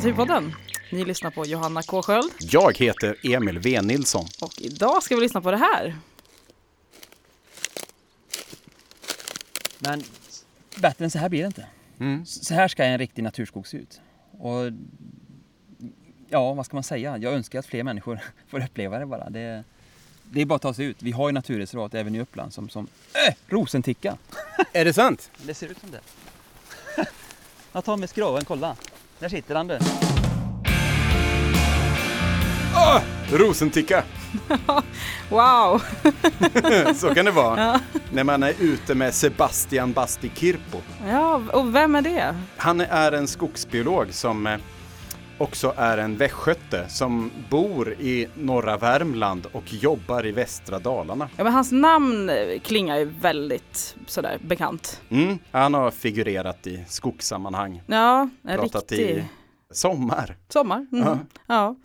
Naturpodden. Ni lyssnar på Johanna K Sköld Jag heter Emil V Nilsson. och idag ska vi lyssna på det här. Men bättre än så här blir det inte. Mm. Så här ska en riktig naturskog se ut. Och ja, vad ska man säga? Jag önskar att fler människor får uppleva det bara. Det, det är bara att ta sig ut. Vi har ju naturreservat även i Uppland som, som äh, rosenticka. Är det sant? Det ser ut som det. Jag tar med skraven, kolla. Där sitter han du. Ah, rosenticka! Wow! Så kan det vara. När man är ute med Sebastian Basti Kirpo. Ja, och vem är det? Han är en skogsbiolog som eh, också är en västgöte som bor i norra Värmland och jobbar i västra Dalarna. Ja, men hans namn eh, klingar ju väldigt sådär bekant. Mm, han har figurerat i skogssammanhang, Ja, en pratat riktig i sommar. sommar. Mm. Ja. Ja.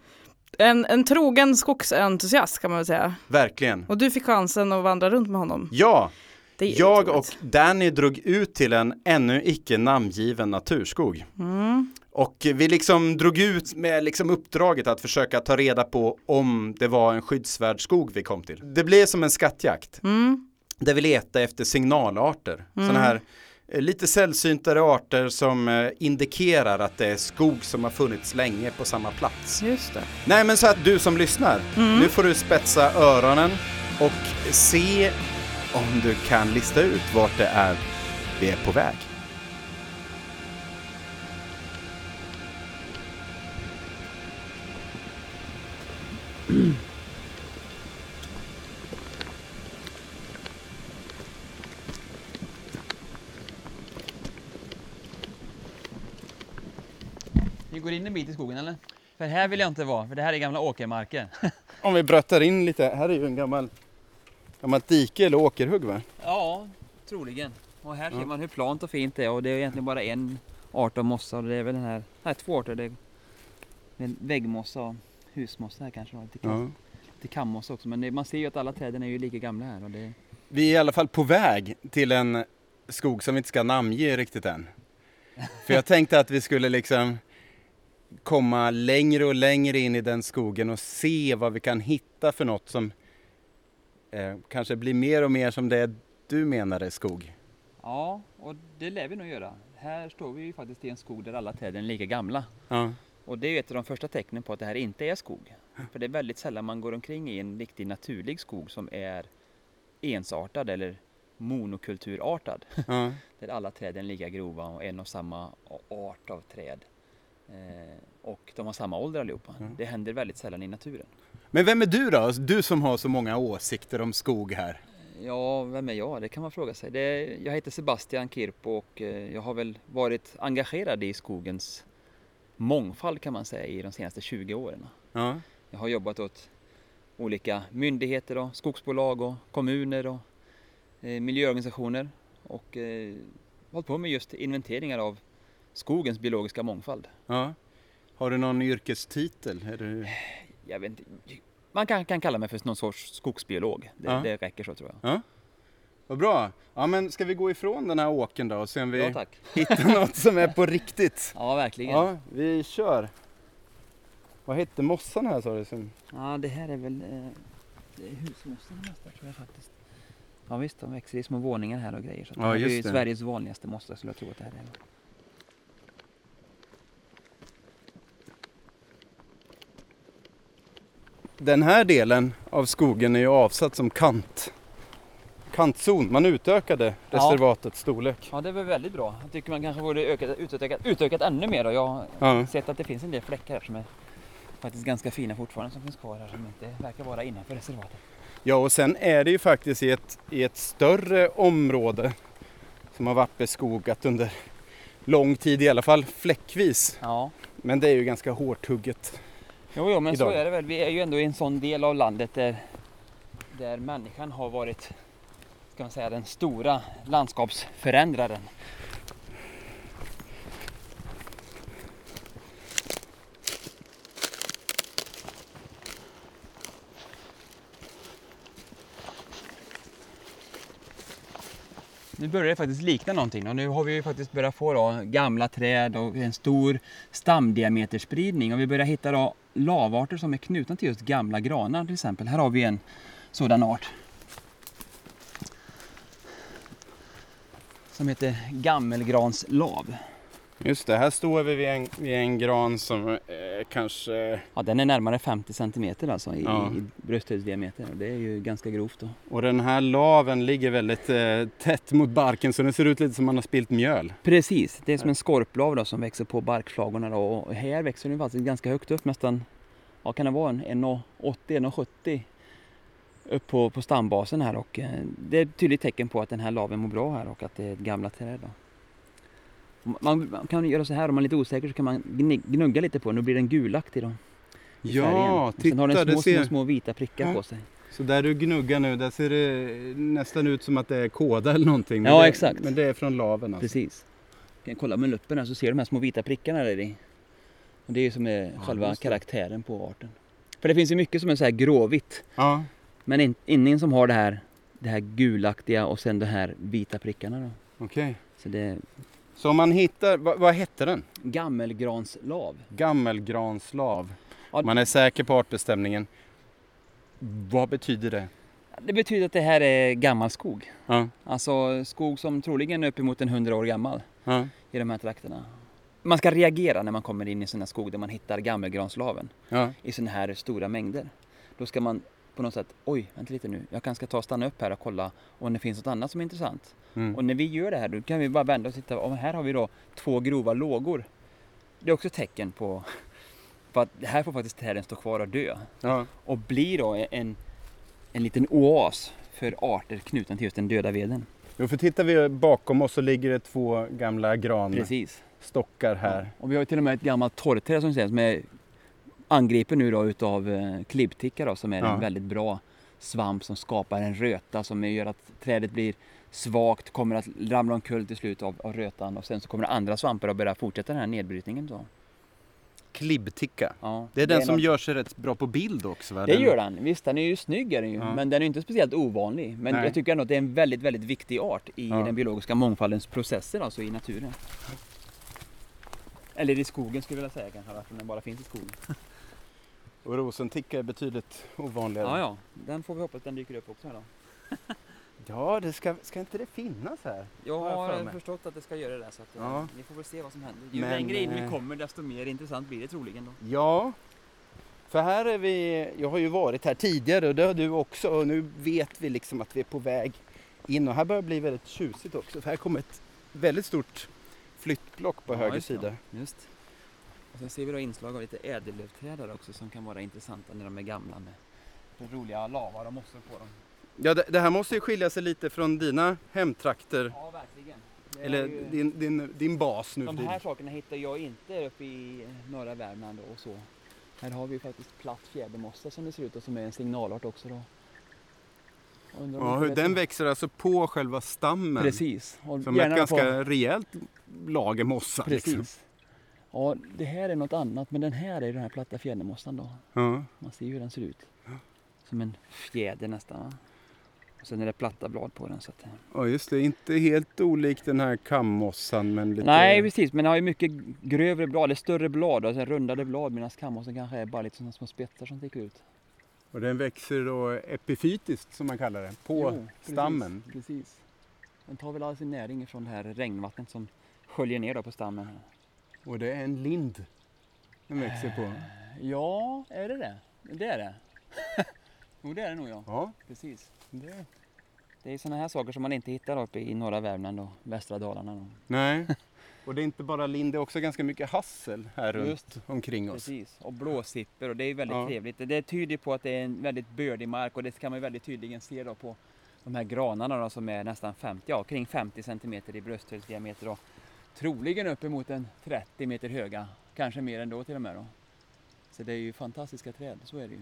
En, en trogen skogsentusiast kan man väl säga. Verkligen. Och du fick chansen att vandra runt med honom. Ja, Jag och. Danny drog ut till en ännu icke namngiven naturskog. Mm. Och vi liksom drog ut med liksom uppdraget att försöka ta reda på om det var en skyddsvärd skog vi kom till. Det blev som en skattjakt Mm. där vi letade efter signalarter. Sådana här eh, lite sällsyntare arter som eh, indikerar att det är skog som har funnits länge på samma plats. Just det. Nej men så att du som lyssnar, nu får du spetsa öronen och se om du kan lista ut vart det är vi är på väg. Vi går in en bit i skogen eller? För här vill jag inte vara, för det här är gamla åkermarker. Om vi bröttar in lite, här är ju en gammal gammalt dike eller åkerhugg va? Ja, troligen. Och här Ja. ser man hur plant och fint det är och det är egentligen bara en art av mossa och det är väl den här, nej två arter. Det är väggmossa och husmossa här kanske. Lite, kam, Ja. lite kammossa också men det, man ser ju att alla träden är ju lika gamla här. Och det, Vi är i alla fall på väg till en skog som vi inte ska namnge riktigt än. För jag tänkte att vi skulle liksom komma längre och längre in i den skogen och se vad vi kan hitta för något som eh, kanske blir mer och mer som det du menar är skog. ja, och det lär vi nog göra. Här står vi ju faktiskt i en skog där alla träden är lika gamla. Ja. Och det är ett av de första tecknen på att det här inte är skog. För det är väldigt sällan man går omkring i en riktig naturlig skog som är ensartad eller monokulturartad. Ja. Där alla träden är lika grova och en och samma art av träd. Eh, och de har samma ålder allihopa. Mm. Det händer väldigt sällan i naturen. Men vem är du då? Du som har så många åsikter om skog här. Ja, vem är jag? Det kan man fråga sig. Det, jag heter Sebastian Kirpo och eh, jag har väl varit engagerad i skogens mångfald kan man säga i de senaste 20 åren. Ja. Jag har jobbat åt olika myndigheter och skogsbolag och kommuner och eh, miljöorganisationer och eh, hållit på med just inventeringar av skogens biologiska mångfald. ja. Har du någon yrkestitel? Är du... Jag vet inte, man kan, kan kalla mig för någon sorts skogsbiolog. Det, Ja. det räcker så tror jag. Ja. Vad bra. Ja men ska vi gå ifrån den här åken då och se om vi Ja hittar något som är på riktigt? Ja verkligen. Ja, vi kör. Vad hette mossan här sa du? Som... Ja, det här är väl eh, det är husmossan nästan tror jag faktiskt. Ja visst, de växer i små våningar här och grejer. Så Ja, det är ju. Sveriges vanligaste mossa skulle jag tro att det här är. Den här delen av skogen är ju avsatt som kant. Kantzon. Man utökade Ja. reservatets storlek. Ja, det väl väldigt bra. Jag tycker man kanske borde ökat, utökat, utökat ännu mer. Då. Jag har Ja. sett att det finns en del fläckar här som är faktiskt ganska fina fortfarande som finns kvar här som inte verkar vara innanför reservatet. ja, och sen är det ju faktiskt i ett, i ett större område som har varit beskogat under lång tid, i alla fall fläckvis. Ja, Men det är ju ganska hårt hugget. Jo, jo men så Idag. är det väl. Vi är ju ändå i en sån del av landet där, där människan har varit ska man säga, den stora landskapsförändraren. nu börjar det faktiskt likna någonting. Och nu har vi ju faktiskt börjat få då gamla träd och en stor stamdiameterspridning. Och vi börjar hitta då lavarter som är knutna till just gamla granar till exempel. Här har vi en sådan art. Som heter gammelgranslav. Just det, här står vi vid en, vid en gran som eh, kanske... Ja, den är närmare 50 centimeter alltså i, Ja. i brösthöjdsdiameter. Det är ju ganska grovt då. Och den här laven ligger väldigt eh, tätt mot barken så den ser ut lite som man har spilt mjöl. Precis, det är som en skorplav då som växer på barkflagorna då. Och här växer den faktiskt ganska högt upp, nästan, vad kan det vara, en 1,80-1,70 upp på, på stambasen här och eh, det är ett tydligt tecken på att den här laven mår bra här och att det är ett gamla träd då. Man, man kan göra så här om man är lite osäker så kan man gnugga lite på den och blir den gulaktig då. Ja. Och Sen har titta, den små, ser... små, små vita prickar Ja. på sig. Så där du gnuggar nu, där ser det nästan ut som att det är kåda eller någonting. Men Ja, det, exakt. Men det är från laven alltså. Precis. Kan jag kolla med luppen här så ser du de här små vita prickarna där i. Och det är ju som är Ja, själva karaktären på arten. För det finns ju mycket som är så här gråvitt. Ja, Men in, ingen som har det här, det här gulaktiga och sen de här vita prickarna då. okej. Så det Så om man hittar, vad, vad hette den? gammelgranslav. Gammelgranslav. Ja. Man är säker på artbestämningen. Vad betyder det? Det betyder att det här är gammal skog. Ja, Alltså skog som troligen är uppemot en hundra år gammal ja, i de här trakterna. Man ska reagera när man kommer in i här skog där man hittar gammelgranslaven. ja. i sådana här stora mängder. Då ska man på något sätt, oj, vänta lite nu, jag kanske ska ta och stanna upp här och kolla om det finns något annat som är intressant. Mm. Och när vi gör det här, då kan vi bara vända och titta, och här har vi då två grova lågor. Det är också ett tecken på, på att här får faktiskt träden stå kvar och dö. ja. Och bli då en, en liten oas för arter knutna till just den döda veden. Jo, för tittar vi bakom oss så ligger det två gamla granstockar här. Och vi har till och med ett gammalt torrträd som som är angripen nu då utav eh, klibbticka då, som är Ja. en väldigt bra svamp som skapar en röta som gör att trädet blir svagt, kommer att ramla omkull till slut av, av rötan och sen så kommer det andra svampar att börja fortsätta den här nedbrytningen. Då. Klibbticka. Ja, Det är den som något- gör sig rätt bra på bild också va? Det Den- gör den. Visst, den är ju snygg är den ju, Ja. men den är inte speciellt ovanlig. Men Nej. jag tycker ändå att det är en väldigt, väldigt viktig art i Ja. den biologiska mångfaldens processer, alltså i naturen. Eller i skogen skulle jag vilja säga kanske, eftersom den bara finns i skogen. Och rosenticka är betydligt ovanligare. Ja, ja, den får vi hoppas den dyker upp också här då. Ja, det ska, ska inte det finnas här? Jag Har jag förstått att det ska göra det så att eh, Ja. vi får väl se vad som händer. Ju Men, längre in eh, vi kommer desto mer intressant blir det troligen då. Ja, för här är vi, jag har ju varit här tidigare och det har du också och nu vet vi liksom att vi är på väg in och här börjar det bli väldigt tjusigt också för här kommer ett väldigt stort flyttblock på Ja, höger sida. Just. Och sen ser vi då inslag av lite ädellövträd där också som kan vara intressanta när de är gamla med roliga lavar och mossor på dem. Ja, det, det här måste ju skilja sig lite från dina hemtrakter Ja, verkligen. Eller ju- din, din, din bas nu De här sakerna hittar jag inte uppe i norra Värmland och så. Här har vi faktiskt platt fjädermossa som det ser ut och som är en signalart också då. Ja, hur- den växer alltså på själva stammen. Precis. Och Som ett ganska på- rejält lager mossa. Precis. Liksom. Ja, det här är något annat, men den här är den här platta fjädermossan då. Ja. Man ser ju hur den ser ut. Som en fjäder nästan. Va? Och sen är det platta blad på den. Så att, ja, just det. Inte helt olikt den här kammossan men lite... Nej, precis. Men den har ju mycket grövre blad, eller större blad, alltså rundade blad. Medan kammossen kanske är bara lite sådana små spetsar som sticker ut. Och den växer då epifytiskt som man kallar det, på Jo, precis, stammen. Precis. Den tar väl all sin näring från det här regnvattnet som sköljer ner då på stammen. Här. Och det är en lind den växer på. Ja, är det det? Det är det. jo, det är det nog ja. Ja, Precis. det... Det är sådana här saker som man inte hittar uppe i norra Värmland och västra Dalarna. Då. Nej. Och det är inte bara lind, det är också ganska mycket hassel här runt Just. omkring oss. Precis. Och blåsipper och det är väldigt Ja. trevligt. Det tyder på att det är en väldigt bördig mark och det kan man väldigt tydligen se då på de här granarna då, som är nästan 50, ja, kring 50 centimeter i brösthöjdsdiameter och troligen uppemot en 30 meter höga, kanske mer ändå till och med. Då. Så det är ju fantastiska träd, så är det ju.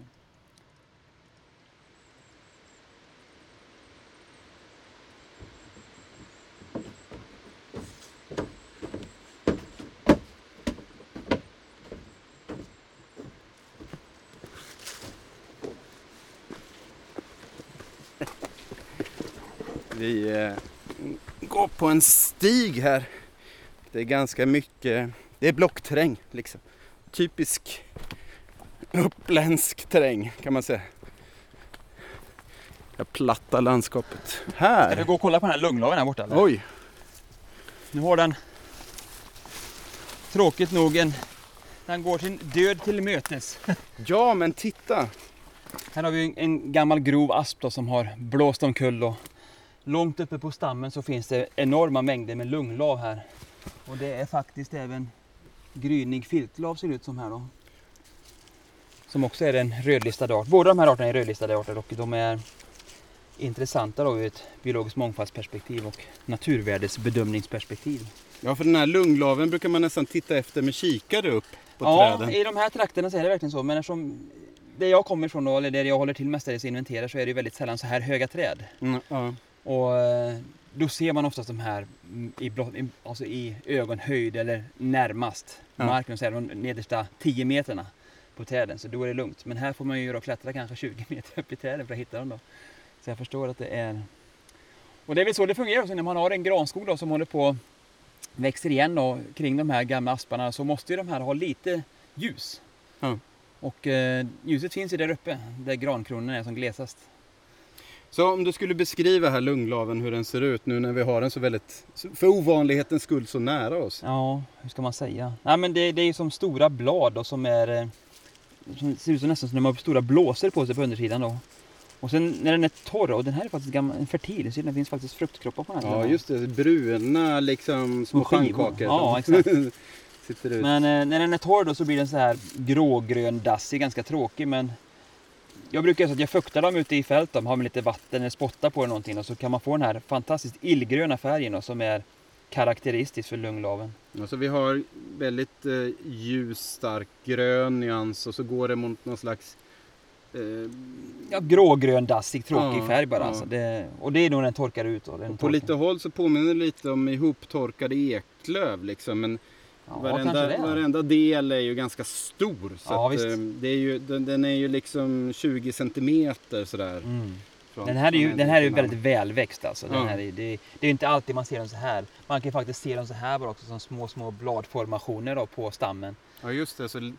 Vi eh, går på en stig här. Det är ganska mycket, det är blockterräng liksom. Typisk uppländsk terräng kan man säga. Det platta landskapet. Ska vi Här! gå och kolla på den här lunglaven här borta? Eller? Oj! Nu har den tråkigt nog en... Den går sin död till mötes. Ja men titta! Här har vi en gammal grov asp då, som har blåst omkull och långt uppe på stammen så finns det enorma mängder med lunglav här. Och det är faktiskt även grynig filtlav ser det ut som här då. Som också är en rödlistad art. Båda de här arterna är rödlistade arter och de är intressanta då ur ett biologiskt mångfaldsperspektiv och naturvärdesbedömningsperspektiv. Ja för den här lunglaven brukar man nästan titta efter med kikare upp på Ja, träden. i de här trakterna så är det verkligen så. Men eftersom det jag kommer ifrån då, eller det jag håller till mestadels inventerar så är det ju väldigt sällan så här höga träd. Mm, ja. Och eh, då ser man oftast de här mm, i, blå, i, alltså i ögonhöjd eller närmast Ja. marken, så här, de nedersta 10 meterna på träden. Så då är det lugnt. Men här får man ju då klättra kanske 20 meter upp i träden för att hitta dem då. Så jag förstår att det är... Och det är väl så det fungerar också när man har en granskog då som håller på växer igen då, kring de här gamla asparna så måste ju de här ha lite ljus. Ja. Och eh, ljuset finns ju där uppe där grankronorna är som glesast. Så om du skulle beskriva här lunglaven hur den ser ut nu när vi har den så väldigt, för ovanlighetens skull, så nära oss. Ja, hur ska man säga? Nej, men det, det är som stora blad då, som är... eh, Som ser ut som nästan som de har stora blåsor på sig på undersidan då. Och sen när den är torr, och den här är faktiskt gammal, en fertil, så det finns faktiskt fruktkroppar på den här. Ja just det, bruna liksom små pannkakor. Ja, exakt. Men eh, när den är torr då så blir den så här grågrön dassig, ganska tråkig men jag brukar göra så att jag fuktar dem ute i fält, de har med lite vatten eller spottar på eller någonting och så kan man få den här fantastiskt illgröna färgen då, som är karaktäristisk för lunglaven. Alltså vi har väldigt eh, ljus, stark grön nyans och så går det mot någon slags eh, Ja, grågrön dassig tråkig Ja, färg bara. ja. Alltså. Det, och det är nog när den torkar ut. Då. Den På torkar. lite håll så påminner det lite om ihoptorkade eklöv liksom. Men ja, varenda, det. varenda del är ju ganska stor. Så Ja, eh, det är ju, den, den är ju liksom 20 centimeter sådär. Mm. Den här är ju, den här är väldigt välväxt alltså. Den Ja. här är, det, det är ju inte alltid man ser dem så här. Man kan faktiskt se dem så här bara också som små, små bladformationer då på stammen. Ja just det, så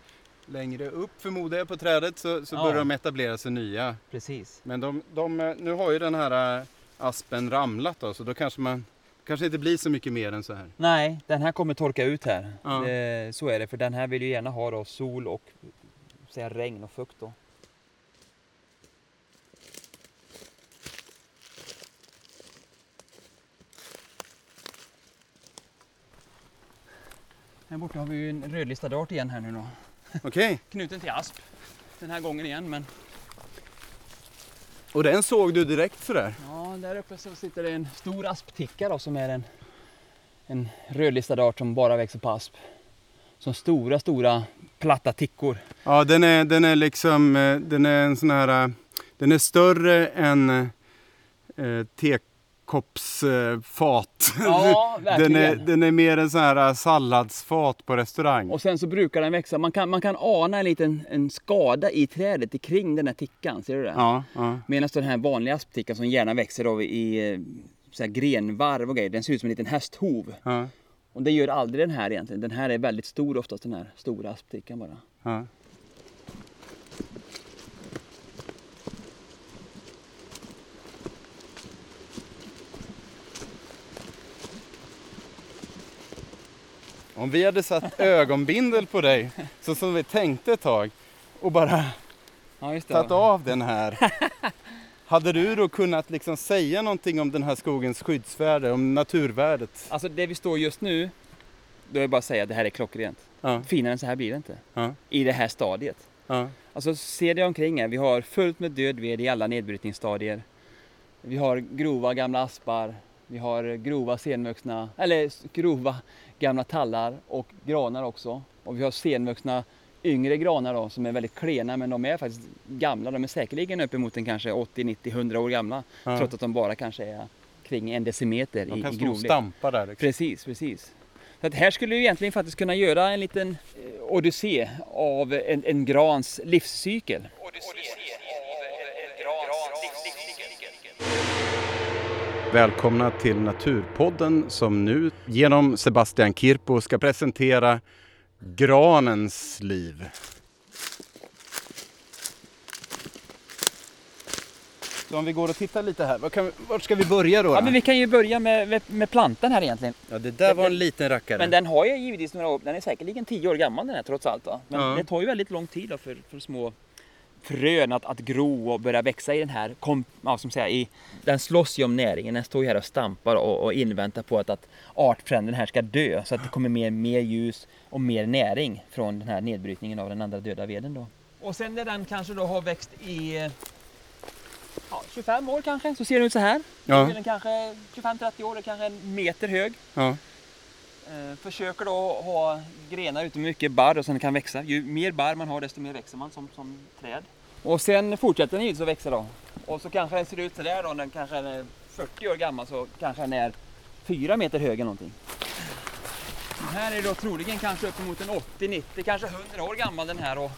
längre upp förmodar jag på trädet så, så Ja. börjar de etablera sig nya. Precis. Men de, de, nu har ju den här eh, aspen ramlat då, så då kanske man kanske inte blir så mycket mer än så här. Nej, den här kommer torka ut här. Ja. Det, så är det, för den här vill ju gärna ha då sol och säga, regn och fukt då. Här borta har vi ju en rödlistad art igen här nu då. Okej, Knuten till asp. Den här gången igen men och den såg du direkt sådär? ja, där uppe så sitter det en stor aspticka då som är en, en rödlistad art som bara växer på asp. Som stora, stora platta tickor. Ja, den är, den är liksom, eh, den är en sån här, eh, den är större än eh, tekoppsfat. Ja, den, är, den är mer en sån här eh, salladsfat på restaurang. Och sen så brukar den växa. Man kan, man kan ana en liten en skada i trädet kring den här tickan. Ser du det? Ja, ja. Medan den här vanliga asptickan som gärna växer då i eh, så här grenvarv och grejer. Den ser ut som en liten hästhov. ja, Och det gör aldrig den här egentligen. Den här är väldigt stor oftast den här stora asptickan bara. ja. Om vi hade satt ögonbindel på dig, så som vi tänkte ett tag, och bara Ja tagit av den här. Hade du då kunnat liksom säga någonting om den här skogens skyddsvärde, om naturvärdet? Alltså det vi står just nu. Då är det bara att säga att det här är klockrent. Ja, Finare än så här blir det inte. ja, I det här stadiet. ja. Alltså se dig omkring här. Vi har fullt med död ved i alla nedbrytningsstadier. Vi har grova gamla aspar. Vi har grova senvuxna, eller grova gamla tallar och granar också. Och vi har senvuxna yngre granar då som är väldigt klena men de är faktiskt gamla. De är säkerligen uppemot en kanske 80, 90, 100 år gamla. Ja. Trots att de bara kanske är kring en decimeter De i, kan i stå och grovlek. stampa där. Liksom. Precis, precis. Så att här skulle vi egentligen faktiskt kunna göra en liten eh, odyssé av en, en grans livscykel. Välkomna till Naturpodden som nu genom Sebastian Kirpo ska presentera granens liv. Så om vi går och tittar lite här, var, kan, var ska vi börja då? Ja, men vi kan ju börja med, med, med plantan här egentligen. Ja, det där var en liten rackare. Men den har ju givetvis några år, den är säkerligen 10 år gammal den här trots allt. Va? Men Ja. det tar ju väldigt lång tid då för, för små frön att, att gro och börja växa i den här, kom, ja, som säger, i, den slåss ju om näringen, den står ju här och stampar och, och inväntar på att, att artfränden här ska dö så att det kommer mer, mer ljus och mer näring från den här nedbrytningen av den andra döda veden då. Och sen när den kanske då har växt i ja, 25 år kanske, så ser den ut så här. Ja. Den kanske 25-30 år, kanske en meter hög. Ja. Eh, försöker då ha grenar ute med mycket barr och sen kan växa. Ju mer barr man har desto mer växer man som, som träd. Och sen fortsätter den givetvis att växa då. Och så kanske den ser ut sådär då, den kanske är 40 år gammal så kanske den är 4 meter hög eller någonting. Den här är då troligen kanske uppemot en 80, 90, kanske 100 år gammal den här och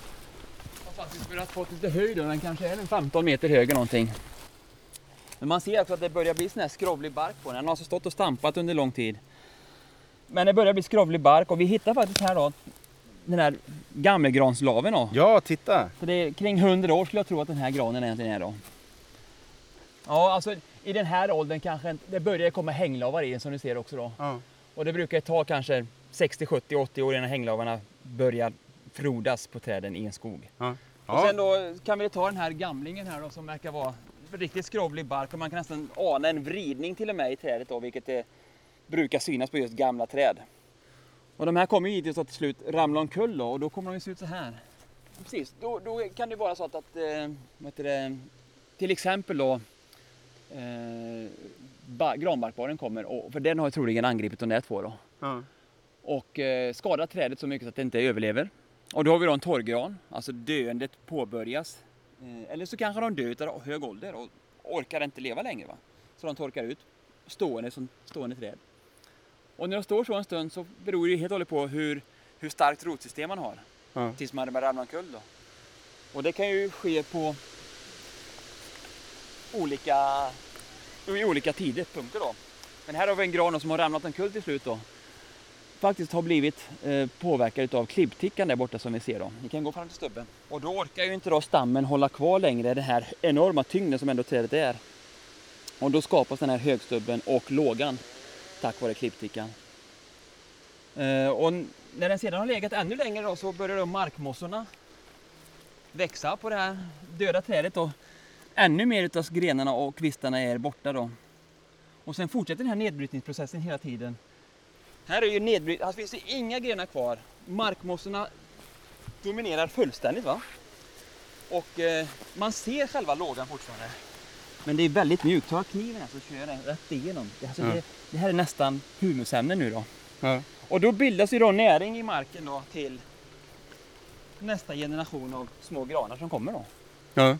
har faktiskt börjat få lite höjd och den kanske är en 15 meter hög eller någonting. Men man ser också att det börjar bli sån här skrovlig bark på den. Den har alltså stått och stampat under lång tid. Men det börjar bli skrovlig bark och vi hittar faktiskt här då den här gammelgranslaven då. ja, titta! Så det är kring 100 år skulle jag tro att den här granen egentligen är då. Ja, alltså i den här åldern kanske det börjar komma hänglavar i den som ni ser också då. Ja. Och det brukar ta kanske 60, 70, 80 år innan hänglavarna börjar frodas på träden i en skog. Ja. Och sen då kan vi ta den här gamlingen här då som verkar vara riktigt skrovlig bark och man kan nästan ana en vridning till och med i trädet då vilket det brukar synas på just gamla träd. Och de här kommer ju givetvis att till slut ramla omkull då och då kommer de ju se ut så här. Precis, då, då kan det vara så att, att vad heter det, till exempel då eh, ba, granbarkborren kommer och för den har ju troligen angripit de där två då Ja. och eh, skadar trädet så mycket så att det inte överlever. Och då har vi då en torrgran, alltså döendet påbörjas. Eh, eller så kanske de dör av hög ålder och orkar inte leva längre. Va? Så de torkar ut, stående som stående träd. Och när de står så en stund så beror det helt och hållet på hur, hur starkt rotsystem man har. Ja. Tills man börjar ramla omkull då. Och det kan ju ske på olika, i olika tidpunkter då. Men här har vi en gran som har ramlat omkull till slut då faktiskt har blivit eh, påverkad av klibbtickan där borta som vi ser då. Ni kan gå fram till stubben. Och då orkar ju inte då stammen hålla kvar längre den här enorma tyngden som ändå trädet är. Och då skapas den här högstubben och lågan tack vare klipptickan. Eh, och när den sedan har legat ännu längre då så börjar då markmossorna växa på det här döda trädet Då. ännu mer utav grenarna och kvistarna är borta då. Och sen fortsätter den här nedbrytningsprocessen hela tiden här är ju nedbryt, Alltså finns det inga grenar kvar. Markmossorna dominerar fullständigt va. Och eh, man ser själva lågan fortfarande. Men det är väldigt mjukt. Ta kniven här så kör jag den rätt igenom. Det, alltså, Ja. det, det här är nästan humusämne nu då. Ja. Och då bildas ju då näring i marken då till nästa generation av små granar som kommer då. Ja.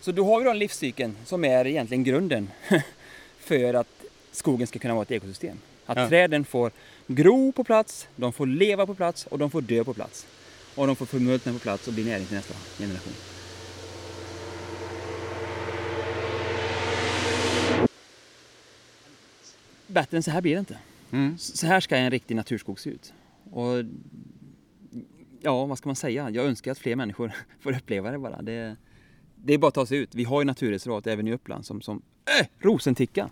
Så då har vi då en livscykeln som är egentligen grunden för att skogen ska kunna vara ett ekosystem. Att Ja. träden får gro på plats, de får leva på plats och de får dö på plats. Och de får förmultna på plats och bli näring till nästa generation. Bättre än så här blir det inte. Mm. Så här ska en riktig naturskog se ut. Och ja, vad ska man säga? Jag önskar att fler människor får uppleva det bara. Det, det är bara att ta sig ut. Vi har ju naturreservat även i Uppland som, som äh, rosenticka.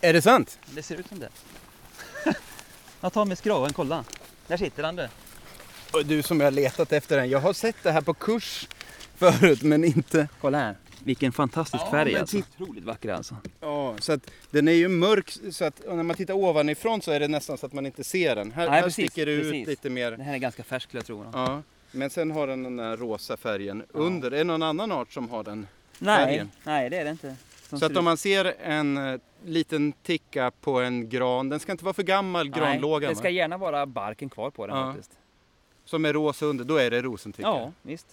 Är det sant? Det ser ut som det. Jag tar med skraven, kolla. Där sitter han du. Du som har letat efter den. Jag har sett det här på kurs förut men inte... Kolla här. Vilken fantastisk Ja, färg alltså. Otroligt vacker alltså. Ja, så att den är ju mörk så att när man tittar ovanifrån så är det nästan så att man inte ser den. Här, Nej, här precis, sticker det ut lite mer. Den här är ganska färsk skulle jag tro. Ja, men sen har den den där rosa färgen under. Är det någon annan art som har den Nej, färgen? nej det är det inte. Som Så att om man ser en eh, liten ticka på en gran, den ska inte vara för gammal, ut- granlågan, Nej, det ska gärna vara barken kvar på den Ja. faktiskt. som är rosa under, då är det rosenticka. Ja, visst.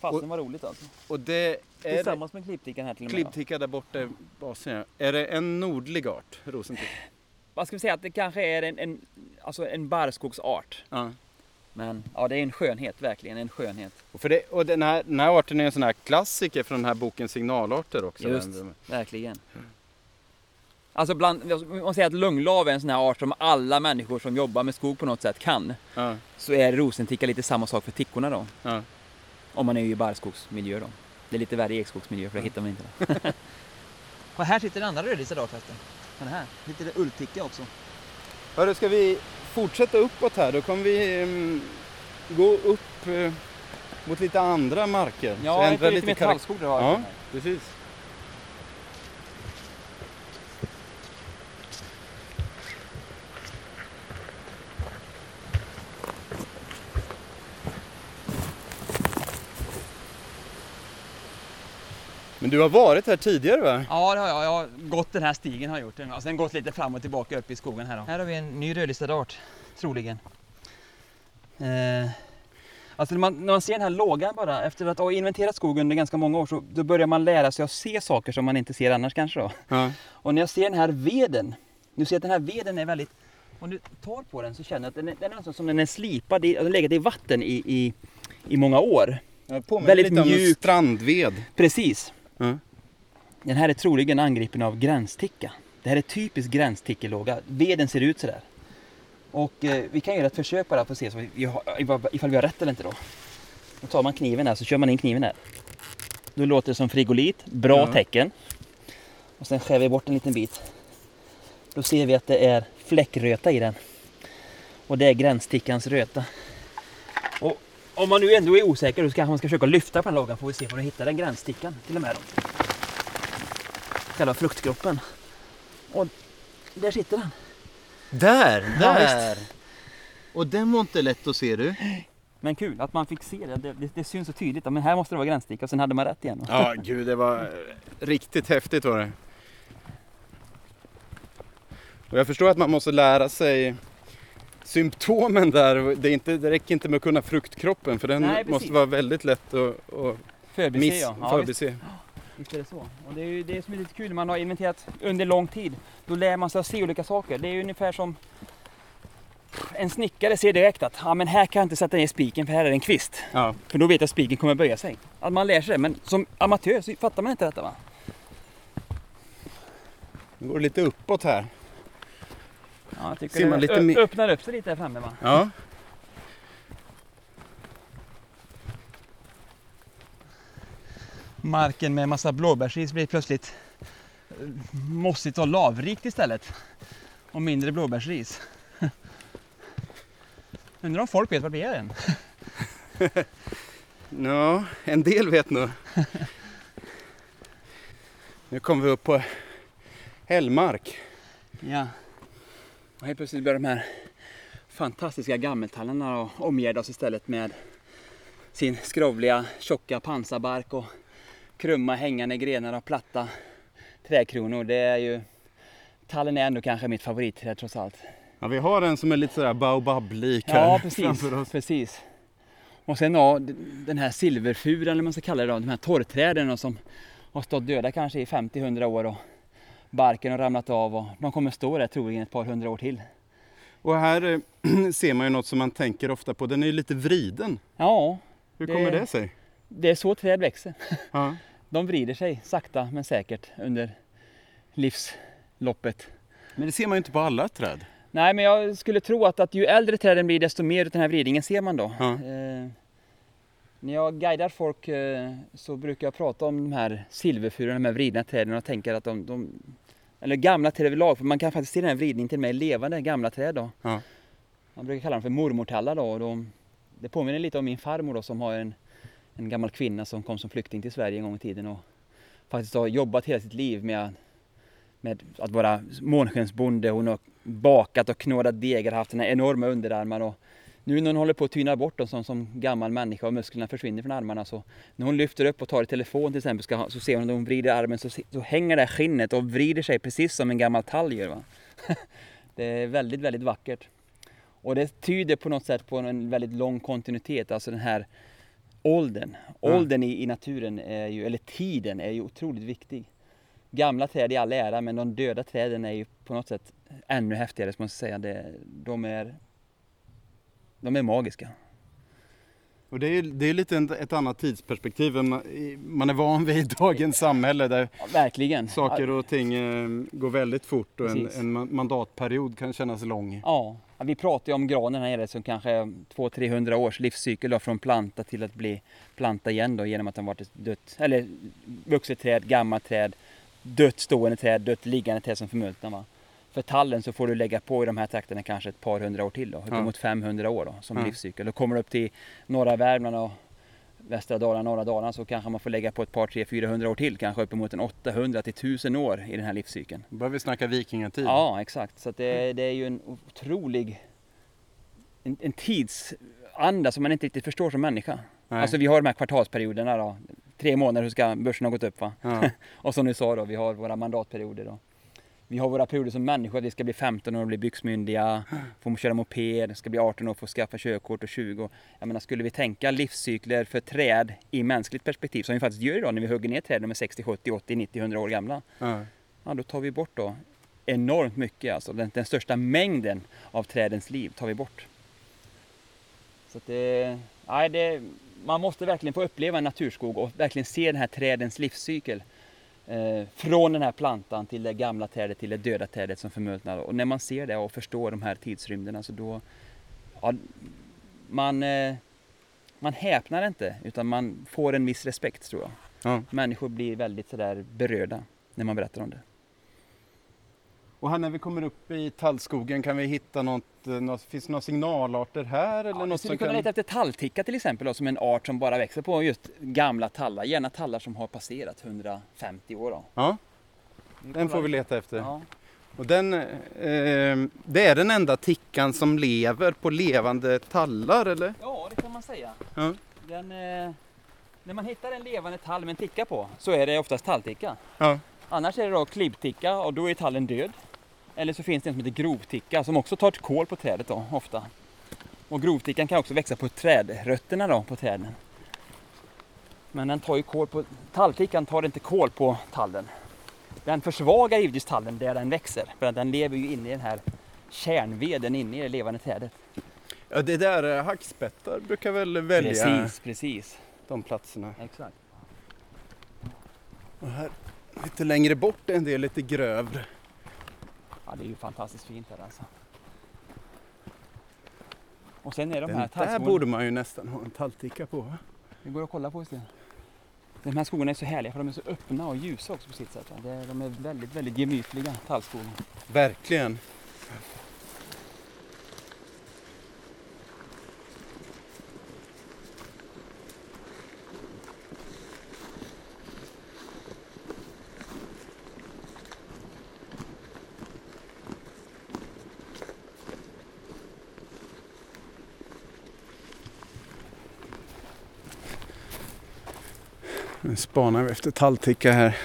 Fasen var roligt alltså. Och det Tillsammans med klipptickan här till och med. då. klibbticka där borta i basen. Är det en nordlig art, rosenticka? Vad ska vi säga att det kanske är en, en, alltså en barrskogsart. Ja. Men ja, det är en skönhet, verkligen en skönhet. Och, för det, och den, här, den här arten är en sån här klassiker från den här boken Signalarter också. Just. Den- Verkligen. Alltså bland, man säger att lunglav är en sån här art som alla människor som jobbar med skog på något sätt kan. Ja, Så är rosenticka lite samma sak för tickorna då. ja. Om man är i barrskogsmiljö då. Det är lite värre i ekskogsmiljö för det hittar man inte. det. och här sitter den andra rödlistade art förresten. Den här. Det ullticka också. Hörru, ska vi fortsätta uppåt här? Då kommer vi mm, gå upp eh, mot lite andra marker. Så Ja, ändra lite, lite mer tallskog det har Ja. Precis. Men du har varit här tidigare va? Ja, det har jag. Jag har gått den här stigen har jag gjort. Och sen gått lite fram och tillbaka upp i skogen här då. Här har vi en ny rödlistad art, troligen. Eh, alltså när man, när man ser den här lågan bara, efter att ha inventerat skogen under ganska många år så då börjar man lära sig att se saker som man inte ser annars kanske då. Ja. Och när jag ser den här veden, nu ser jag att den här veden är väldigt, om du tar på den så känner jag att den är, den är nästan som den är slipad, den har legat i vatten i, i, i många år. Väldigt lite mjuk. strandved. Precis. Ja. Den här är troligen angripen av gränsticka. Det här är typisk gränstickelåga. Veden ser ut sådär. Och eh, vi kan göra ett försök bara för att se så vi har, ifall vi har rätt eller inte då. Då tar man kniven här så kör man in kniven här. Då låter det som frigolit, bra Ja. tecken. Och sen skär vi bort en liten bit. Då ser vi att det är fläckröta i den. Och det är gränsstickans röta. Och om man nu ändå är osäker så kanske man ska försöka lyfta på den lågan får vi se om vi hittar den gränsstickan till och med. Då. Själva fruktkroppen. Och där sitter den. Där, Ja, där! Och den var inte lätt att se du. Men kul att man fick se det. Det, det, det syns så tydligt. Ja, Men här måste det vara gränssticka och sen hade man rätt igen. Ja, gud det var riktigt häftigt var det. Och jag förstår att man måste lära sig symptomen där. Det, är inte, det räcker inte med att kunna fruktkroppen för den Nej, måste vara väldigt lätt att, att Förbise miss, ja. ja visst, förbise. visst är det så. Och det är ju det som är lite kul när man har inventerat under lång tid. Då lär man sig att se olika saker. Det är ju ungefär som en snickare ser direkt att ja, men här kan jag inte sätta ner spiken för här är det en kvist. Ja. För då vet jag att spiken kommer böja sig. Att man lär sig det. Men som amatör så fattar man inte detta va? Nu går det lite uppåt här. Ja, jag tycker Ser man det lite mer- öppnar upp sig lite här framme va? Ja. Marken med massa blåbärsris blir plötsligt eh, mossigt och lavrikt istället. Och mindre blåbärsris. Undrar om folk vet vart vi är än? ja, en del vet nog. Nu kommer vi upp på hällmark. Ja. Och helt plötsligt börjar de här fantastiska gammeltallarna omgärda oss istället med sin skrovliga tjocka pansarbark och krumma hängande grenar och platta trädkronor. Det är ju Tallen är ändå kanske mitt favoritträd trots allt. Ja, vi har en som är lite sådär baobab-lik här Ja, precis. framför oss. precis. Och sen ja, den här silverfuran eller vad man ska kalla det då, de här torrträden då, som har stått döda kanske i 50-100 år och barken har ramlat av och de kommer stå där troligen ett par hundra år till. Och här eh, ser man ju något som man tänker ofta på. Den är ju lite vriden. Ja, Hur Det- kommer det sig? det är så träd växer. Ja. De vrider sig sakta men säkert under livsloppet. Men det ser man ju inte på alla träd. Nej, men jag skulle tro att, att ju äldre träden blir desto mer av den här vridningen ser man då. Ja. Eh, när jag guidar folk eh, så brukar jag prata om de här silverfurorna, de här vridna träden och tänker att de, de eller gamla träd överlag, för man kan faktiskt se den här vridningen till och med levande gamla träd då. Ja. Man brukar kalla dem för mormortallar då. Och de, det påminner lite om min farmor då som har en, en gammal kvinna som kom som flykting till Sverige en gång i tiden och faktiskt har jobbat hela sitt liv med, med att vara månskensbonde. Hon har bakat och knådat degar, haft här enorma underarmar och nu när hon håller på att tyna bort dem som, som gammal människa och musklerna försvinner från armarna så när hon lyfter upp och tar i telefon till exempel ska, så ser hon när hon vrider armen så, så hänger det här skinnet och vrider sig precis som en gammal tall gör. Va? det är väldigt, väldigt vackert. Och det tyder på något sätt på en väldigt lång kontinuitet, alltså den här åldern. Åldern i, i naturen, är ju, eller tiden, är ju otroligt viktig. Gamla träd i all ära, men de döda träden är ju på något sätt ännu häftigare, ska man säga. Det, de, är, de är magiska. Och det är, det är lite ett annat tidsperspektiv. än Man, i- är van vid dagens samhälle där Ja, verkligen. saker och ting eh, går väldigt fort och en, Precis. en ma- mandatperiod kan kännas lång. Ja, ja, vi pratar ju om granen här nere som kanske 200-300 års livscykel då, från planta till att bli planta igen då genom att den varit ett dött, eller vuxet träd, gammalt träd, dött stående träd, dött liggande träd som förmultnar. För tallen så får du lägga på i de här trakterna kanske ett par hundra år till då, uppemot 500 år då, som Ja. livscykel. Då kommer du upp till norra Värmland och västra Dalarna, norra Dalarna så kanske man får lägga på ett par, tre, 400 år till, kanske uppemot en 800 till 1000 år i den här livscykeln. Då börjar vi snacka vikingatid. Ja, exakt. Så det, det är ju en otrolig en, en tidsanda som man inte riktigt förstår som människa. Nej. Alltså vi har de här kvartalsperioderna då. Tre månader så ska börsen ha gått upp va. Ja. Och som du sa då, vi har våra mandatperioder då. Vi har våra perioder som människor, att vi ska bli 15 år och bli byxmyndiga, få köra moped, ska bli 18 år och få skaffa körkort och 20 år. Jag menar, skulle vi tänka livscykler för träd i mänskligt perspektiv, som vi faktiskt gör idag när vi hugger ner träd som är 60, 70, 80, 90, 100 år gamla Ja. ja, då tar vi bort då enormt mycket. Alltså den, den största mängden av trädens liv tar vi bort. Så att det, nej, det, man måste verkligen få uppleva en naturskog och verkligen se den här trädens livscykel. Eh, från den här plantan till det gamla trädet till det döda trädet som förmultnar. Och när man ser det och förstår de här tidsrymderna så då... Ja, man, eh, man häpnar inte utan man får en viss respekt tror jag. Ja. Människor blir väldigt sådär berörda när man berättar om det. Och här när vi kommer upp i tallskogen kan vi hitta något, eh, något finns det några signalarter här eller Ja, något skulle kunna kan... leta efter tallticka till exempel då, som en art som bara växer på just gamla tallar. Gärna tallar som har passerat 150 år. Då. Ja, den får vi leta efter. Ja. Och den, eh, det är den enda tickan som lever på levande tallar eller? ja, det kan man säga. Ja. Den, eh, när man hittar en levande tall med en ticka på så är det oftast tallticka. Ja. Annars är det då klibbticka och då är tallen död. Eller så finns det en som heter grovticka som också tar kål på trädet då, ofta. Och grovtickan kan också växa på trädrötterna då, på träden. Men den tar ju kål på, talltickan tar inte kål på tallen. Den försvagar givetvis tallen där den växer, för den lever ju inne i den här kärnveden inne i det levande trädet. Ja, det där eh, hackspettar brukar väl välja Precis, precis. de platserna. Exakt. Och här lite längre bort är en del lite grövre. Ja, det är ju fantastiskt fint här alltså. Och sen är de Den här där tallskogarna... borde man ju nästan ha en tallticka på. va? Vi går och kollar på istället. De här skogarna är så härliga för de är så öppna och ljusa också på sitt sätt. va. Det är- De är väldigt, väldigt gemytliga tallskogar. Verkligen. Spanar vi efter tallticka här.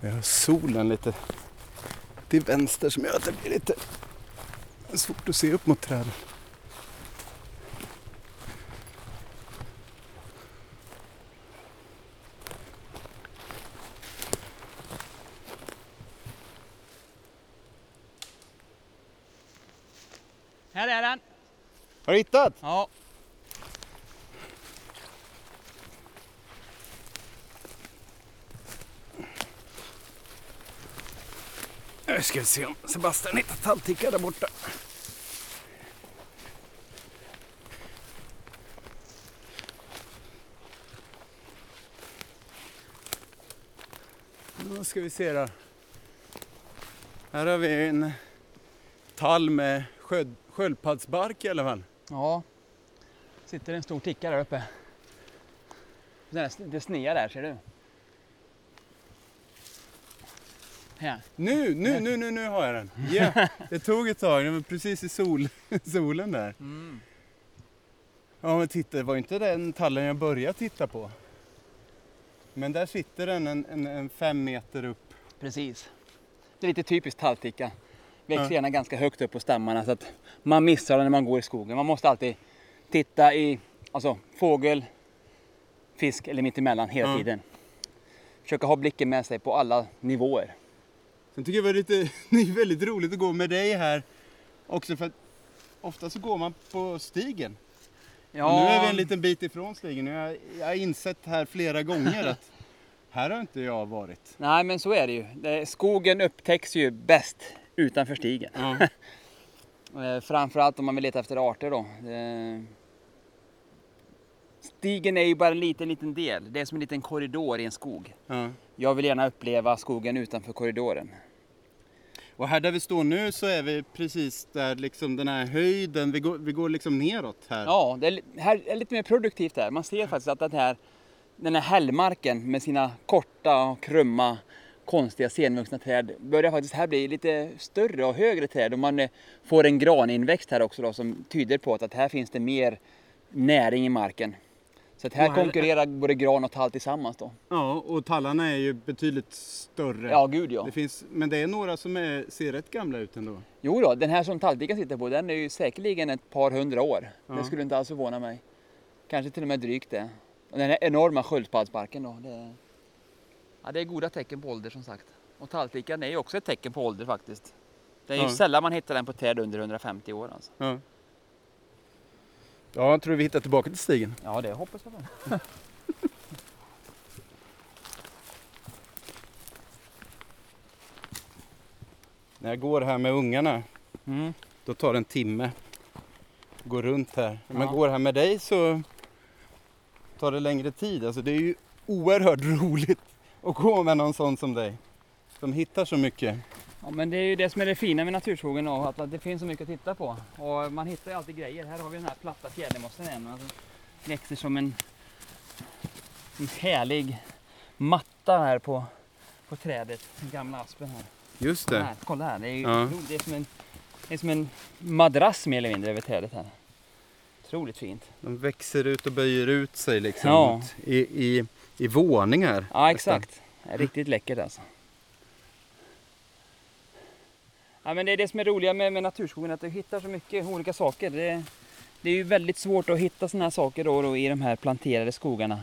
Vi har solen lite till vänster som gör att det blir lite svårt att se upp mot träden. Här är den! Har du hittat? Ja. Nu ska vi se om Sebastian hittar tallticka där borta. Nu ska vi se då. Här har vi en tall med sköld, sköldpaddsbark i alla fall. Ja. Sitter en stor ticka där uppe. Det snea där ser du. Här. Nu, nu, nu, nu, nu har jag den. Ja, det tog ett tag, den var precis i sol, solen där. Mm. Ja men titta, det var inte den tallen jag började titta på. Men där sitter den en, en, en fem meter upp. Precis. Det är lite typiskt tallticka. Växer Ja. gärna ganska högt upp på stammarna så att man missar den när man går i skogen. Man måste alltid titta i alltså, fågel, fisk eller mittemellan hela Ja. tiden. Försöka ha blicken med sig på alla nivåer. Sen tycker jag det var lite, det är väldigt roligt att gå med dig här. Också för att ofta så går man på stigen. Ja, Och nu är vi en liten bit ifrån stigen. Jag, har- jag har insett här flera gånger att här har inte jag varit. Nej, men så är det ju. Skogen upptäcks ju bäst utanför stigen. Eh, Framförallt om man vill leta efter arter då. Eh, Stigen är ju bara en liten, liten del. Det är som en liten korridor i en skog. Ja. Jag vill gärna uppleva skogen utanför korridoren. Och här där vi står nu så är vi precis där liksom den här höjden, vi går, vi går liksom neråt här. Ja, det är, här är lite mer produktivt här. Man ser faktiskt att den här, den här hällmarken med sina korta och krumma konstiga senvuxna träd börjar faktiskt här bli lite större och högre träd och man eh, får en graninväxt här också då som tyder på att, att här finns det mer näring i marken. Så här här- konkurrerar både gran och tall tillsammans då. Ja, och tallarna är ju betydligt större. Ja, gud ja. Det finns, men det är några som är, ser rätt gamla ut ändå. Jo då, den här som talltikan sitter på den är ju säkerligen ett par hundra år. Ja. Det skulle inte alls förvåna mig. Kanske till och med drygt det. Och den här enorma sköldpaddsbarken då. Det, ja, det är goda tecken på ålder som sagt. Och talltikan är ju också ett tecken på ålder faktiskt. Det är ju Ja. sällan man hittar den på träd under 150 år alltså. Ja. Ja, jag tror vi hittar tillbaka till stigen. Ja, det hoppas jag på. När jag går här med ungarna, Mm. då tar det en timme. Gå runt här. Om jag Ja. går här med dig så tar det längre tid. Alltså det är ju oerhört roligt att gå med någon sån som dig. Som hittar så mycket. Ja, men det är ju det som är det fina med naturskogen då, att det finns så mycket att titta på. Och man hittar ju alltid grejer. Här har vi den här platta fjädermossen igen. Alltså, växer som en, en härlig matta här på, på trädet. Den gamla aspen här. Just här. Kolla här, det är, ju, Ja. det är, som en, det är som en madrass mer eller mindre över trädet här. Otroligt fint. De växer ut och böjer ut sig liksom Ja. i, i, i våningar. Ja exakt. Det riktigt läckert alltså. Ja, men det är det som är roliga med, med naturskogen, att du hittar så mycket olika saker. Det, det är ju väldigt svårt att hitta sådana här saker då, då i de här planterade skogarna.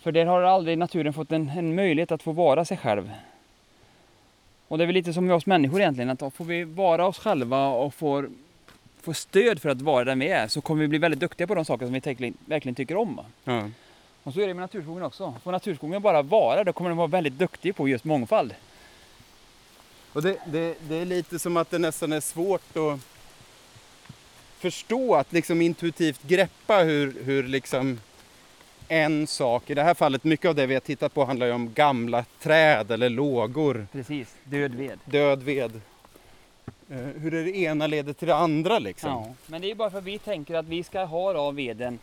För där har aldrig naturen fått en, en möjlighet att få vara sig själv. Och det är väl lite som med oss människor egentligen, att då får vi vara oss själva och får, får stöd för att vara den vi är, så kommer vi bli väldigt duktiga på de saker som vi verkligen, verkligen tycker om. Ja. Och så är det med naturskogen också. Får naturskogen bara vara, då kommer den vara väldigt duktig på just mångfald. Och det, det, det är lite som att det nästan är svårt att förstå, att liksom intuitivt greppa hur, hur liksom en sak, i det här fallet mycket av det vi har tittat på handlar ju om gamla träd eller lågor, Precis, död ved. död ved. Eh, Hur det ena leder till det andra liksom. Ja, men det är ju bara för att vi tänker att vi ska ha av veden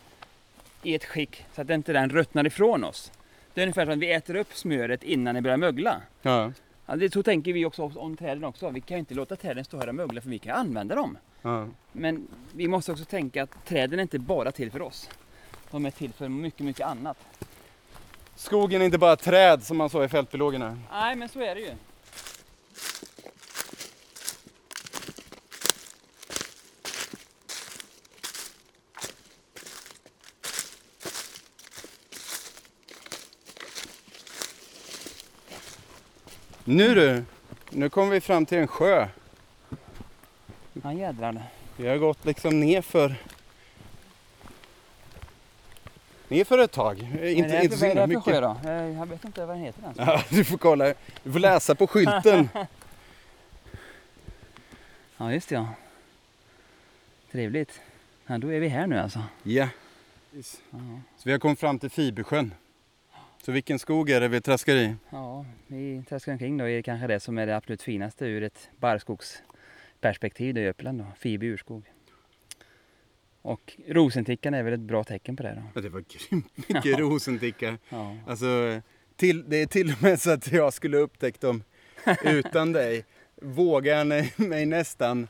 i ett skick så att inte den ruttnar ifrån oss. Det är ungefär som att vi äter upp smöret innan det börjar mögla. Ja, Ja, det, så tänker vi också om träden också. Vi kan ju inte låta träden stå här och mögla för vi kan använda dem. ja. Men vi måste också tänka att träden är inte bara till för oss. De är till för mycket, mycket annat. Skogen är inte bara träd som man sa i fältbiologerna. Nej, men så är det ju. Nu du, nu kommer vi fram till en sjö. Ja, jädrar. Vi har gått liksom nerför Nerför ett tag. Inte, det inte så himla för sjö mycket. då? Jag vet inte vad den heter ens. Ja, du får kolla. Du får läsa på skylten. Ja, just det, ja. Trevligt. Ja, då är vi här nu alltså. Ja. Ja, Så vi har kommit fram till Fibersjön. Så vilken skog är det vi traskar i? ja vi traskar omkring då i kanske det som är det absolut finaste ur ett barrskogsperspektiv i Uppland då. Fibe urskog. Och rosentickan är väl ett bra tecken på det då. Ja, det var grymt mycket rosenticka. Ja. Alltså, till, det är till och med så att jag skulle upptäckt dem utan dig. Vågar jag mig nästan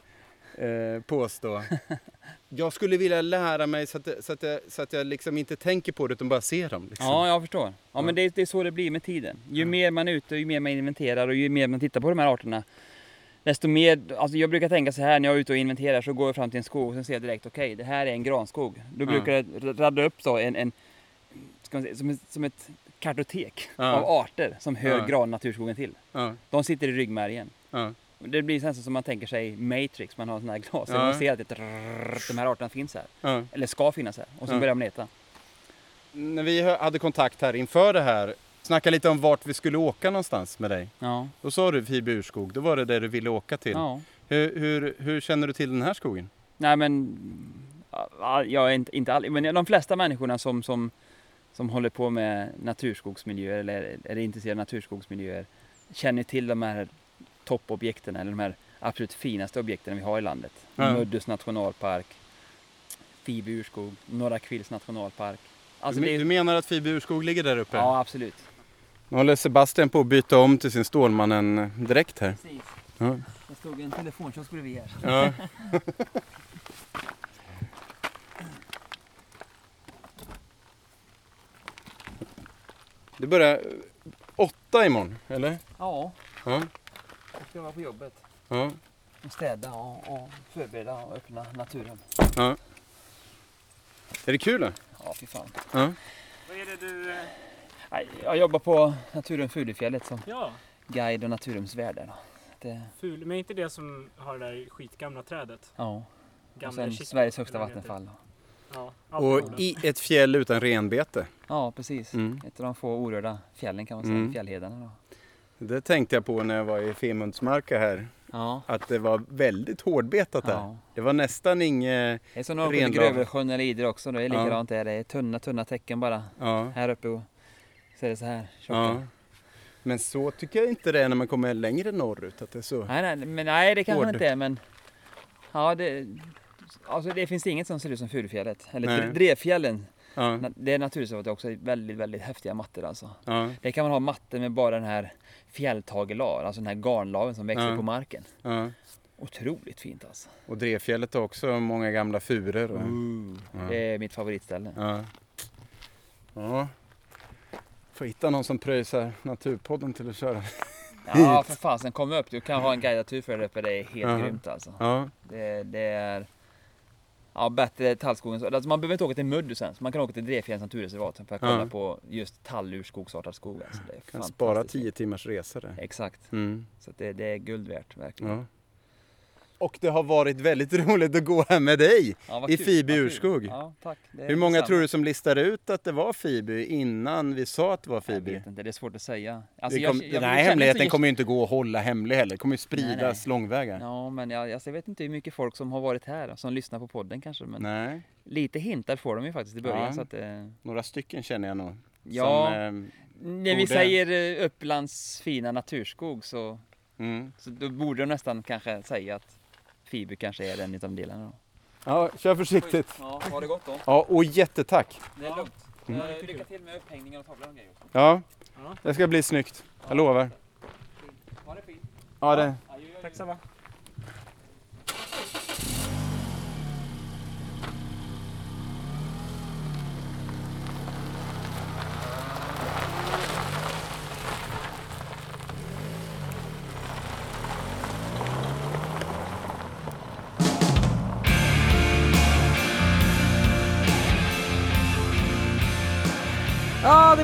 eh, påstå. Jag skulle vilja lära mig så att, så att, jag, så att jag liksom inte tänker på det utan bara ser dem. Liksom. Ja, jag förstår. Ja, Ja. men det, det är så det blir med tiden. Ju Ja. mer man är ute, ju mer man inventerar och ju mer man tittar på de här arterna. Desto mer, alltså jag brukar tänka så här när jag är ute och inventerar så går jag fram till en skog och sen ser jag direkt, okej det här är en granskog. Då brukar jag radda upp så en, en säga, som, ett, som ett kartotek av arter som hör Ja. gran naturskogen till. De sitter i ryggmärgen. Det blir nästan som man tänker sig Matrix, man har sådana här glas. Ja. Man ser att det, de här arterna finns här. Ja. Eller ska finnas här. Och så Ja. börjar de leta. När vi hade kontakt här inför det här, snacka lite om vart vi skulle åka någonstans med dig. Ja. Då sa du Fiby urskog, då var det där du ville åka till. ja. Hur, hur, hur känner du till den här skogen? Nej men, ja, jag är inte, inte all, men de flesta människorna som, som, som håller på med naturskogsmiljöer eller är intresserade av naturskogsmiljöer känner till de här toppobjekten eller de här absolut finaste objekten vi har i landet. Ja. Muddus nationalpark, Fiby urskog, Norra Kvills nationalpark. Alltså du, det du menar att Fiby urskog ligger där uppe? ja absolut. Nu håller Sebastian på att byta om till sin Stålmannen direkt här. Precis. Ja. Det stod en telefonkiosk bredvid här. Ja. Det börjar åtta imorgon, eller? Ja, Ja. Jag ska vara på jobbet. ja. Och städa och, och förbereda och öppna naturen. ja. Är det kul då? Ja, fy fan. Ja. Vad är det du... eh, Nej, Jag jobbar på Naturen Fulufjället som Ja, guide och naturrumsvärdar. då. Det, ful. Men inte det som har det där skitgamla trädet? ja. Och Gamla sen Kittel, Sveriges högsta vattenfall. Ja, Och i ett fjäll utan renbete. Ja, precis. Mm. Ett av de få orörda fjällen kan man säga, Mm. fjällhedarna. Då. Det tänkte jag på när jag var i Femundsmarka här. Ja. Att det var väldigt hårdbetat där. ja. Det var nästan inget... Det är som i Grövelsjön eller Idre också. Det är Ja. likadant där. Det är tunna, tunna täcken bara. Ja. Här uppe och så är det så här tjocka. ja. Men så tycker jag inte det är när man kommer längre norrut. Att det är så. Nej, nej, men nej, det kanske Hård. inte är, men ja, det, alltså det finns inget som ser ut som Furufjället. Eller Nej. Dre- Drevfjällen. Ja. Det är naturligtvis också väldigt, väldigt häftiga mattor alltså. Ja. Det kan man ha mattor med bara den här fjälltagelar, alltså den här garnlaven som växer Ja. på marken. Ja. Otroligt fint alltså. Och Drevfjället har också många gamla furor. Och... Ja. Det är mitt favoritställe. Ja. ja. Får hitta någon som pröjsar Naturpodden till att köra. Ja, för fasen kom upp. Du kan ha en guidad tur för det uppe. Det är helt Ja. grymt alltså. Ja. Det, det är ja, bättre tallskogen. Alltså man behöver inte åka till Muddus ens. Man kan åka till Drevfjällens naturreservat för att kolla på just tallurskogsartad skog. Alltså det är Kan spara. 10 timmars resa där. Exakt. Mm. Så det, det är guld värt verkligen. Ja. Och det har varit väldigt roligt att gå här med dig. Ja, I. Fiby urskog. Ja, Hur många tror du som listade ut att det var Fiby innan vi sa att det var Jag Fiby? vet inte, det är svårt att säga. Alltså, det jag- kom, jag- den jag här hemligheten inte- kommer ju inte gå att hålla hemlig heller. Det kommer ju Nej, spridas långväga. Ja, men jag, alltså, jag vet inte hur mycket folk som har varit här som lyssnar på podden kanske. Men Nej, lite hintar får de ju faktiskt i början. Ja. Så att, eh, några stycken känner jag nog. ja, Som, ehm, när vi säger eh, Upplands fina naturskog så, mm. så då borde de nästan kanske säga att Fiby kanske är den utav delarna. Då. Ja, kör försiktigt. Ja, ha det gott då. Ja, och jättetack. Det är lugnt. Mm. Eh, Lycka till med upphängningar och tavlor och grejer. Ja, det ska bli snyggt. Jag lovar. Ha det fint. Ja, det. Tack samma. Ja,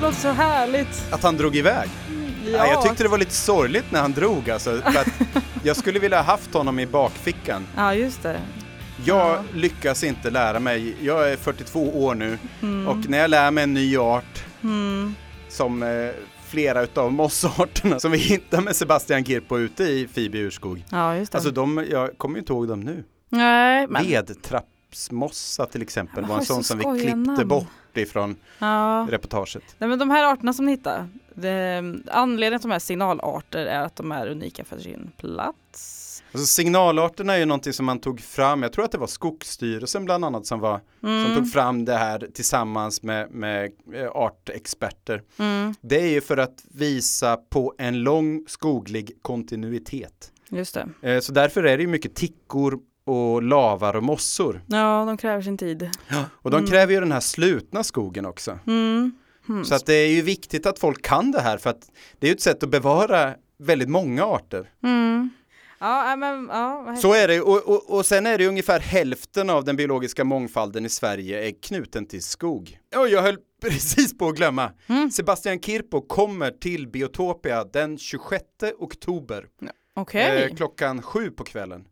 låter så härligt. Att han drog iväg. Ja. jag tyckte det var lite sorgligt när han drog alltså. Jag skulle vilja haft honom i bakfickan. Ja, just det. Jag Ja. lyckas inte lära mig. Jag är 42 år nu Mm. och när jag lär mig en ny art Mm. som eh, flera utav mossarterna som vi hittar med Sebastian Kirpo ute i Fiby urskog. Ja, just det. Alltså de, jag kommer ju inte ihåg dem nu. Nej, men... Vedtrappsmossa till exempel var en sån så som vi klippte namn. bort ifrån Ja. reportaget. Nej, men de här arterna som ni hittar, det, anledningen till att de är signalarter är att de är unika för sin plats. Alltså signalarterna är ju någonting som man tog fram, jag tror att det var Skogsstyrelsen bland annat som, var, Mm. som tog fram det här tillsammans med, med eh, artexperter. Mm, Det är ju för att visa på en lång skoglig kontinuitet. just det. Eh, Så därför är det ju mycket tickor och lavar och mossor. Ja, de kräver sin tid. Och de Mm. kräver ju den här slutna skogen också. Mm. Mm. Så att det är ju viktigt att folk kan det här för att det är ett sätt att bevara väldigt många arter. Mm. Ja, men ja, Så är det och, och, och sen är det ungefär hälften av den biologiska mångfalden i Sverige är knuten till skog. Och jag höll precis på att glömma. Mm. Sebastian Kirpo kommer till Biotopia den 26 oktober. Ja. Okej. eh, klockan sju på kvällen.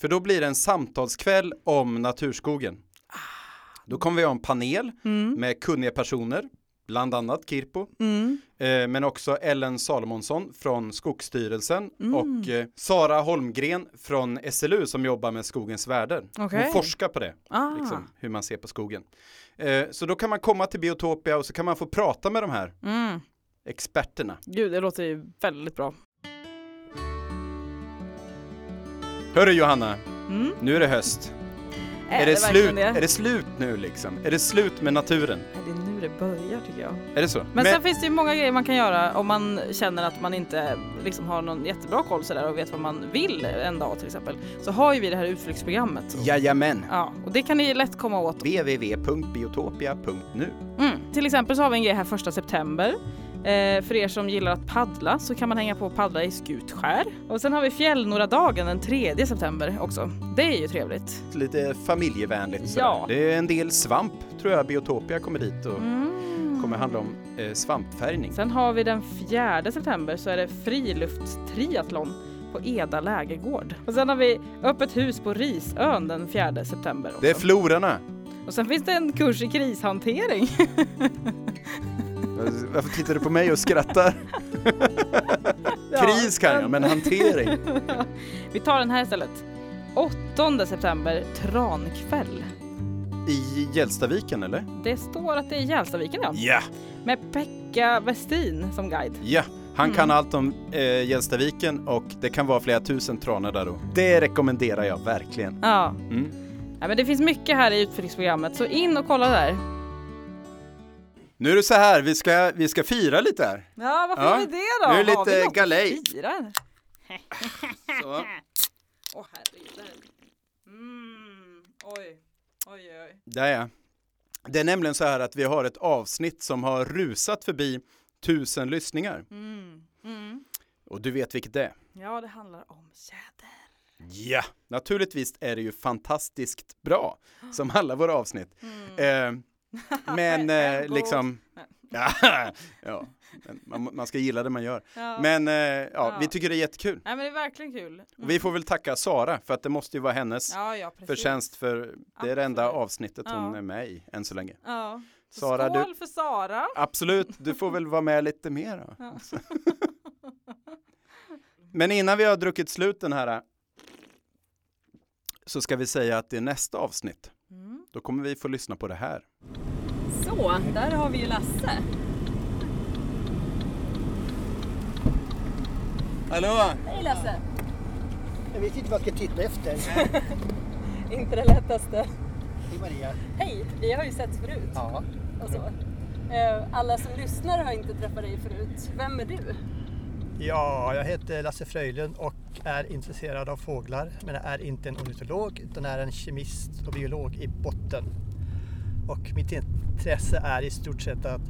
För då blir det en samtalskväll om naturskogen. Då kommer vi ha en panel Mm. med kunniga personer, bland annat Kirpo, Mm. eh, men också Ellen Salomonsson från Skogsstyrelsen Mm. och eh, Sara Holmgren från SLU som jobbar med skogens värden. Okej. Hon forskar på det, Ah. liksom, hur man ser på skogen. Eh, så då kan man komma till Biotopia och så kan man få prata med de här Mm. experterna. Gud, det låter ju väldigt bra. Hörru Johanna, Mm. nu är det höst. Är, Är det, verkligen slut? Det? Är det slut nu liksom? Är det slut med naturen? Det är nu det börjar tycker jag. Är det så? Men, sen finns det ju många grejer man kan göra om man känner att man inte liksom har någon jättebra koll sådär och vet vad man vill en dag till exempel. Så har ju vi det här utflyktsprogrammet. Jajamän. Ja, och det kan ni lätt komma åt. www.biotopia.nu Mm. Till exempel så har vi en grej här första september. Eh, för er som gillar att paddla så kan man hänga på och paddla i Skutskär. Och sen har vi Fjällnoradagen den 3 september också. Det är ju trevligt. Lite familjevänligt sådär. Ja. Det är en del svamp tror jag Biotopia kommer dit och Mm. kommer handla om eh, svampfärgning. Sen har vi den 4 september så är det friluftstriathlon på Eda lägergård. Och sen har vi öppet hus på Risön den 4 september också. Det är florarna. Och sen finns det en kurs i krishantering. Varför tittar du på mig och skrattar? Ja, Kris kan jag, men hantering. vi tar den här istället. 8 september, trankväll. I Gällstaviken eller? Det står att det är Hjälstaviken ja. Ja, Med Pekka Westin som guide. ja. Han Mm. kan allt om eh, Gällstaviken och det kan vara flera tusen tranor där då. Det rekommenderar jag verkligen. Ja. Mm. ja, men det finns mycket här i utflyktsprogrammet så in och kolla där. Nu är det så här, vi ska, vi ska fira lite här. Ja, varför Ja, gör vi det då? nu är det Har vi lite galej. fira? Så. Åh herregud. det här- Mm. Oj. Oj, oj, oj. Där ja. Det är nämligen så här att vi har ett avsnitt som har rusat förbi tusen lyssningar. Mm. Mm. Och du vet vilket det är? Ja, det handlar om tjäder. Ja, naturligtvis är det ju fantastiskt bra, som alla våra avsnitt. Mm. Eh, men eh, liksom, ja, man, man ska gilla det man gör. Ja. Men eh, ja, Ja. vi tycker det är jättekul. Nej, men det är verkligen kul. Mm. Och vi får väl tacka Sara för att det måste ju vara hennes Ja, ja, precis. förtjänst för det är det enda Absolut. avsnittet hon är med i än så länge. Ja. Så Sara, skål du, för Sara. absolut, du får väl vara med lite mer. Men innan vi har druckit slut den här så ska vi säga att det är nästa avsnitt. Då kommer vi få lyssna på det här. Så, där har vi ju Lasse. Hallå! Hej Lasse! Jag vet inte vad jag ska titta efter. Inte det lättaste. Hej Maria. Hej! Vi har ju setts förut Ja. och så. Eh, Alla som lyssnar har inte träffat dig förut. Vem är du? Ja, jag heter Lasse Fröjlund och är intresserad av fåglar. Men jag är inte en ornitolog utan är en kemist och biolog i botten. Och mitt intresse är i stort sett att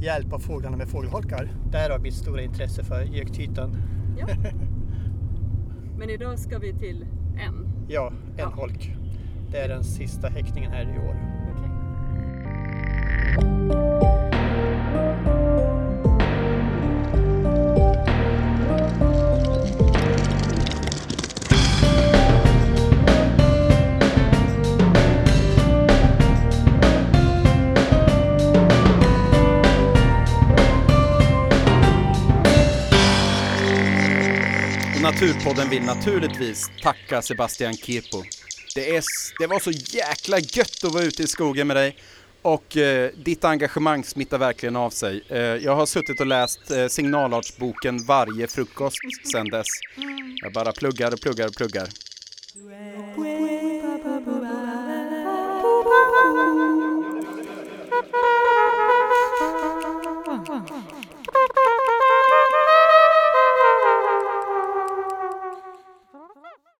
hjälpa fåglarna med fågelholkar. Därav mitt stora intresse för göktytan. Ja. Men idag ska vi till en. Ja, en Ja. holk. Det är den sista häckningen här i år. Okej. Naturpodden vill naturligtvis tacka Sebastian Kirpo. Det, är, det var så jäkla gött att vara ute i skogen med dig och eh, ditt engagemang smittar verkligen av sig. Eh, jag har suttit och läst eh, signalartsboken varje frukost sedan dess. Jag bara pluggar och pluggar och pluggar.